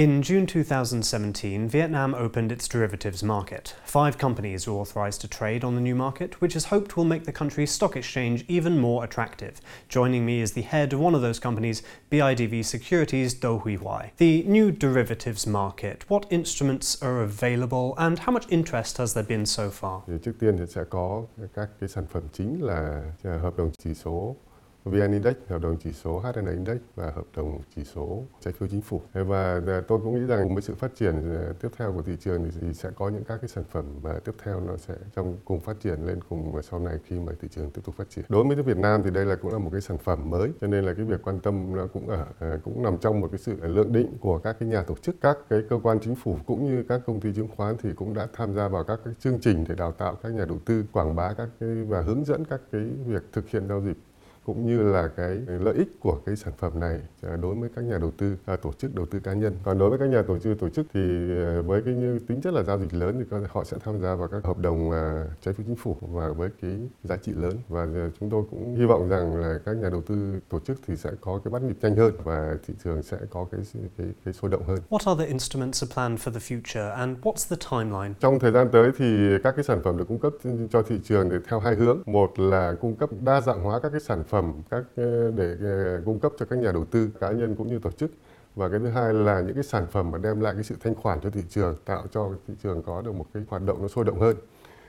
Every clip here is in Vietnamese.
In June 2017, Vietnam opened its derivatives market. Five companies were authorized to trade on the new market, which is hoped will make the country's stock exchange even more attractive. Joining me is the head of one of those companies, BIDV Securities, Do Hui Huai. The new derivatives market, what instruments are available and how much interest has there been so far? VN Index, hợp đồng chỉ số HN Index và hợp đồng chỉ số trái phiếu chính phủ. Và à, tôi cũng nghĩ rằng với sự phát triển à, tiếp theo của thị trường thì sẽ có những các cái sản phẩm mà tiếp theo nó sẽ trong cùng phát triển lên cùng và sau này khi mà thị trường tiếp tục phát triển. Đối với Việt Nam thì đây là cũng là một cái sản phẩm mới cho nên là cái việc quan tâm nó cũng ở à, cũng nằm trong một cái sự lượng định của các cái nhà tổ chức, các cái cơ quan chính phủ cũng như các công ty chứng khoán thì cũng đã tham gia vào các cái chương trình để đào tạo các nhà đầu tư, quảng bá các cái và hướng dẫn các cái việc thực hiện giao dịch cũng như là cái lợi ích của cái sản phẩm này à, đối với các nhà đầu tư à, tổ chức đầu tư cá nhân còn đối với các nhà tổ chức tổ chức thì à, với cái như tính chất là giao dịch lớn thì họ sẽ tham gia vào các hợp đồng trái phiếu chính phủ và với cái giá trị lớn và chúng tôi cũng hy vọng rằng là các nhà đầu tư tổ chức thì sẽ có cái bắt nhịp nhanh hơn và thị trường sẽ có cái cái cái sôi động hơn. What other instruments are planned for the future and what's the timeline? Trong thời gian tới thì các cái sản phẩm được cung cấp cho thị trường để theo hai hướng. Một là cung cấp đa dạng hóa các cái sản phẩm phẩm các ờ, để ờ, cung cấp cho các nhà đầu tư cá nhân cũng như tổ chức. Và cái thứ hai là những cái sản phẩm mà đem lại cái sự thanh khoản cho thị trường, tạo cho thị trường có được một cái hoạt động nó sôi động hơn.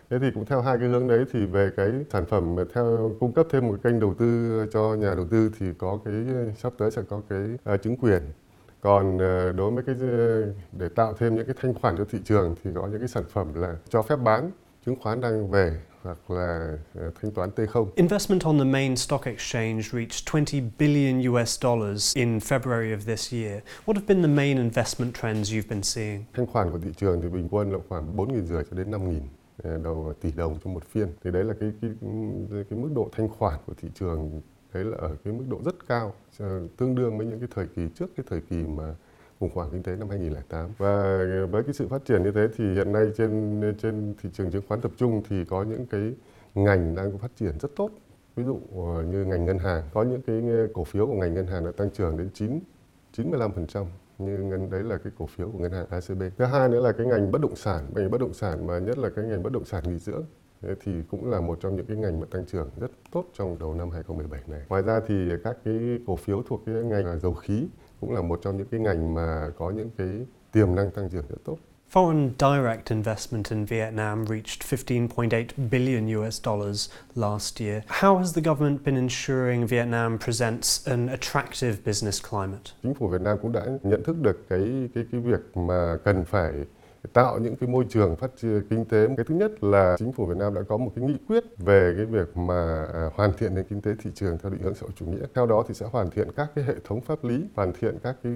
Thế thì cũng theo hai cái hướng đấy thì về cái sản phẩm mà theo cung cấp thêm một kênh đầu tư cho nhà đầu tư thì có cái ờ, sắp tới sẽ có cái chứng quyền. Còn đối với cái để tạo thêm những cái thanh khoản cho thị trường thì có những cái sản phẩm là cho phép bán chứng khoán đang về hoặc là ờ, thanh toán T0. Investment on the main stock exchange reached 20 billion US dollars in February of this year. What have been the main investment trends you've been seeing? Thanh khoản của thị trường thì bình quân là khoảng 4.000 rưỡi cho đến 5.000 ờ, đầu tỷ đồng trong một phiên. Thì đấy là cái cái cái mức độ thanh khoản của thị trường đấy là ở cái mức độ rất cao, ờ, tương đương với những cái thời kỳ trước cái thời kỳ mà khủng hoảng kinh tế năm 2008 và với cái sự phát triển như thế thì hiện nay trên trên thị trường chứng khoán tập trung thì có những cái ngành đang phát triển rất tốt. Ví dụ ờ, như ngành ngân hàng. Có những cái cổ phiếu của ngành ngân hàng đã tăng trưởng đến 9 95% như ngân đấy là cái cổ phiếu của ngân hàng ACB. Thứ hai nữa là cái ngành bất động sản, ngành bất động sản mà nhất là cái ngành bất động sản nghỉ dưỡng thì cũng là một trong những cái ngành mà tăng trưởng rất tốt trong đầu năm 2017 này. Ngoài ra thì các cái cổ phiếu thuộc cái ngành dầu khí cũng là một trong những cái ngành mà có những cái tiềm năng tăng trưởng rất tốt. Foreign direct investment in Vietnam reached 15.8 billion US dollars last year. How has the government been ensuring Vietnam presents an attractive business climate? Chính phủ Việt Nam cũng đã nhận thức được cái cái cái việc mà cần phải tạo những cái môi trường phát triển kinh tế. Cái thứ nhất là chính phủ Việt Nam đã có một cái nghị quyết về cái việc mà à, hoàn thiện nền kinh tế thị trường theo định hướng xã hội chủ nghĩa. Theo đó thì sẽ hoàn thiện các cái hệ thống pháp lý, hoàn thiện các cái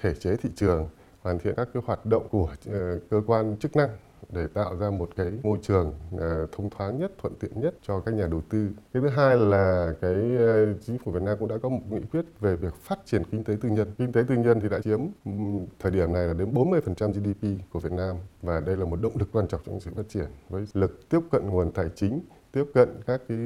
thể chế thị trường, hoàn thiện các cái hoạt động của ờ, cơ quan chức năng để tạo ra một cái môi trường ờ, thông thoáng nhất, thuận tiện nhất cho các nhà đầu tư. Cái thứ hai là cái ờ, chính phủ Việt Nam cũng đã có một nghị quyết về việc phát triển kinh tế tư nhân. Kinh tế tư nhân thì đã chiếm thời điểm này là đến 40% GDP của Việt Nam và đây là một động lực quan trọng trong sự phát triển với lực tiếp cận nguồn tài chính tiếp cận các cái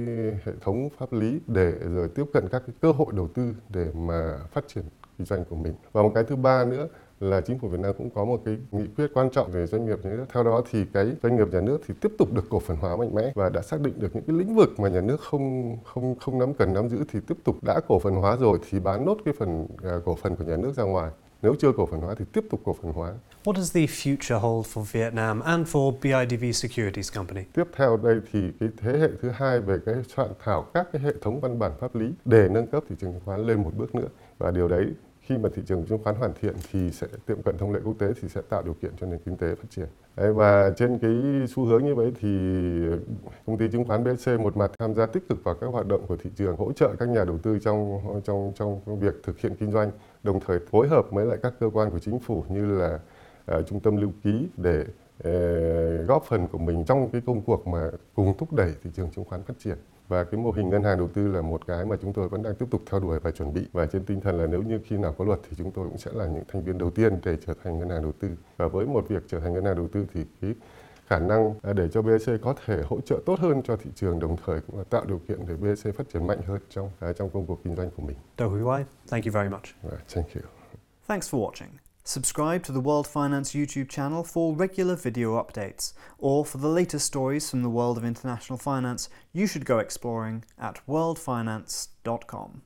hệ thống pháp lý để rồi tiếp cận các cái cơ hội đầu tư để mà phát triển kinh doanh của mình. Và một cái thứ ba nữa là chính phủ Việt Nam cũng có một cái nghị quyết quan trọng về doanh nghiệp nhà nước. Theo đó thì cái doanh nghiệp nhà nước thì tiếp tục được cổ phần hóa mạnh mẽ và đã xác định được những cái lĩnh vực mà nhà nước không không không nắm cần nắm giữ thì tiếp tục đã cổ phần hóa rồi thì bán nốt cái phần uh, cổ phần của nhà nước ra ngoài. Nếu chưa cổ phần hóa thì tiếp tục cổ phần hóa. What does the future hold for Vietnam and for BIDV Securities Company? Tiếp theo đây thì cái thế hệ thứ hai về cái soạn thảo các cái hệ thống văn bản pháp lý để nâng cấp thị trường chứng khoán lên một bước nữa và điều đấy khi mà thị trường chứng khoán hoàn thiện thì sẽ tiệm cận thông lệ quốc tế thì sẽ tạo điều kiện cho nền kinh tế phát triển. Đấy, và trên cái xu hướng như vậy thì công ty chứng khoán BSC một mặt tham gia tích cực vào các hoạt động của thị trường, hỗ trợ các nhà đầu tư trong trong trong việc thực hiện kinh doanh, đồng thời phối hợp với lại các cơ quan của chính phủ như là uh, trung tâm lưu ký để uh, góp phần của mình trong cái công cuộc mà cùng thúc đẩy thị trường chứng khoán phát triển và cái mô hình ngân hàng đầu tư là một cái mà chúng tôi vẫn đang tiếp tục theo đuổi và chuẩn bị và trên tinh thần là nếu như khi nào có luật thì chúng tôi cũng sẽ là những thành viên đầu tiên để trở thành ngân hàng đầu tư và với một việc trở thành ngân hàng đầu tư thì cái khả năng à, để cho BSC có thể hỗ trợ tốt hơn cho thị trường đồng thời cũng là tạo điều kiện để BSC phát triển mạnh hơn trong uh, trong công cuộc kinh doanh của mình. Hui Wai, thank you very much. Right, thank you. Thanks for watching. Subscribe to the World Finance YouTube channel for regular video updates, or for the latest stories from the world of international finance, you should go exploring at worldfinance.com.